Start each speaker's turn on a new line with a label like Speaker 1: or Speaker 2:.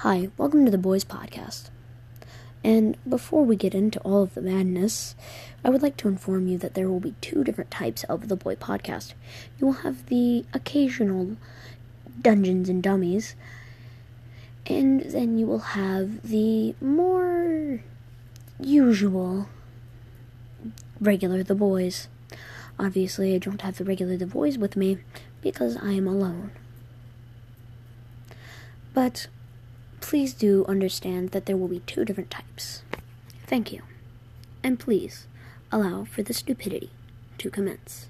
Speaker 1: Hi, welcome to the Boys Podcast. And before we get into all of the madness, I would like to inform you that there will be two different types of the Boy Podcast. You will have the occasional Dungeons and Dummies, and then you will have the more usual regular The Boys. Obviously, I don't have the regular The Boys with me because I am alone. But please do understand that there will be two different types. Thank you. And please allow for the stupidity to commence.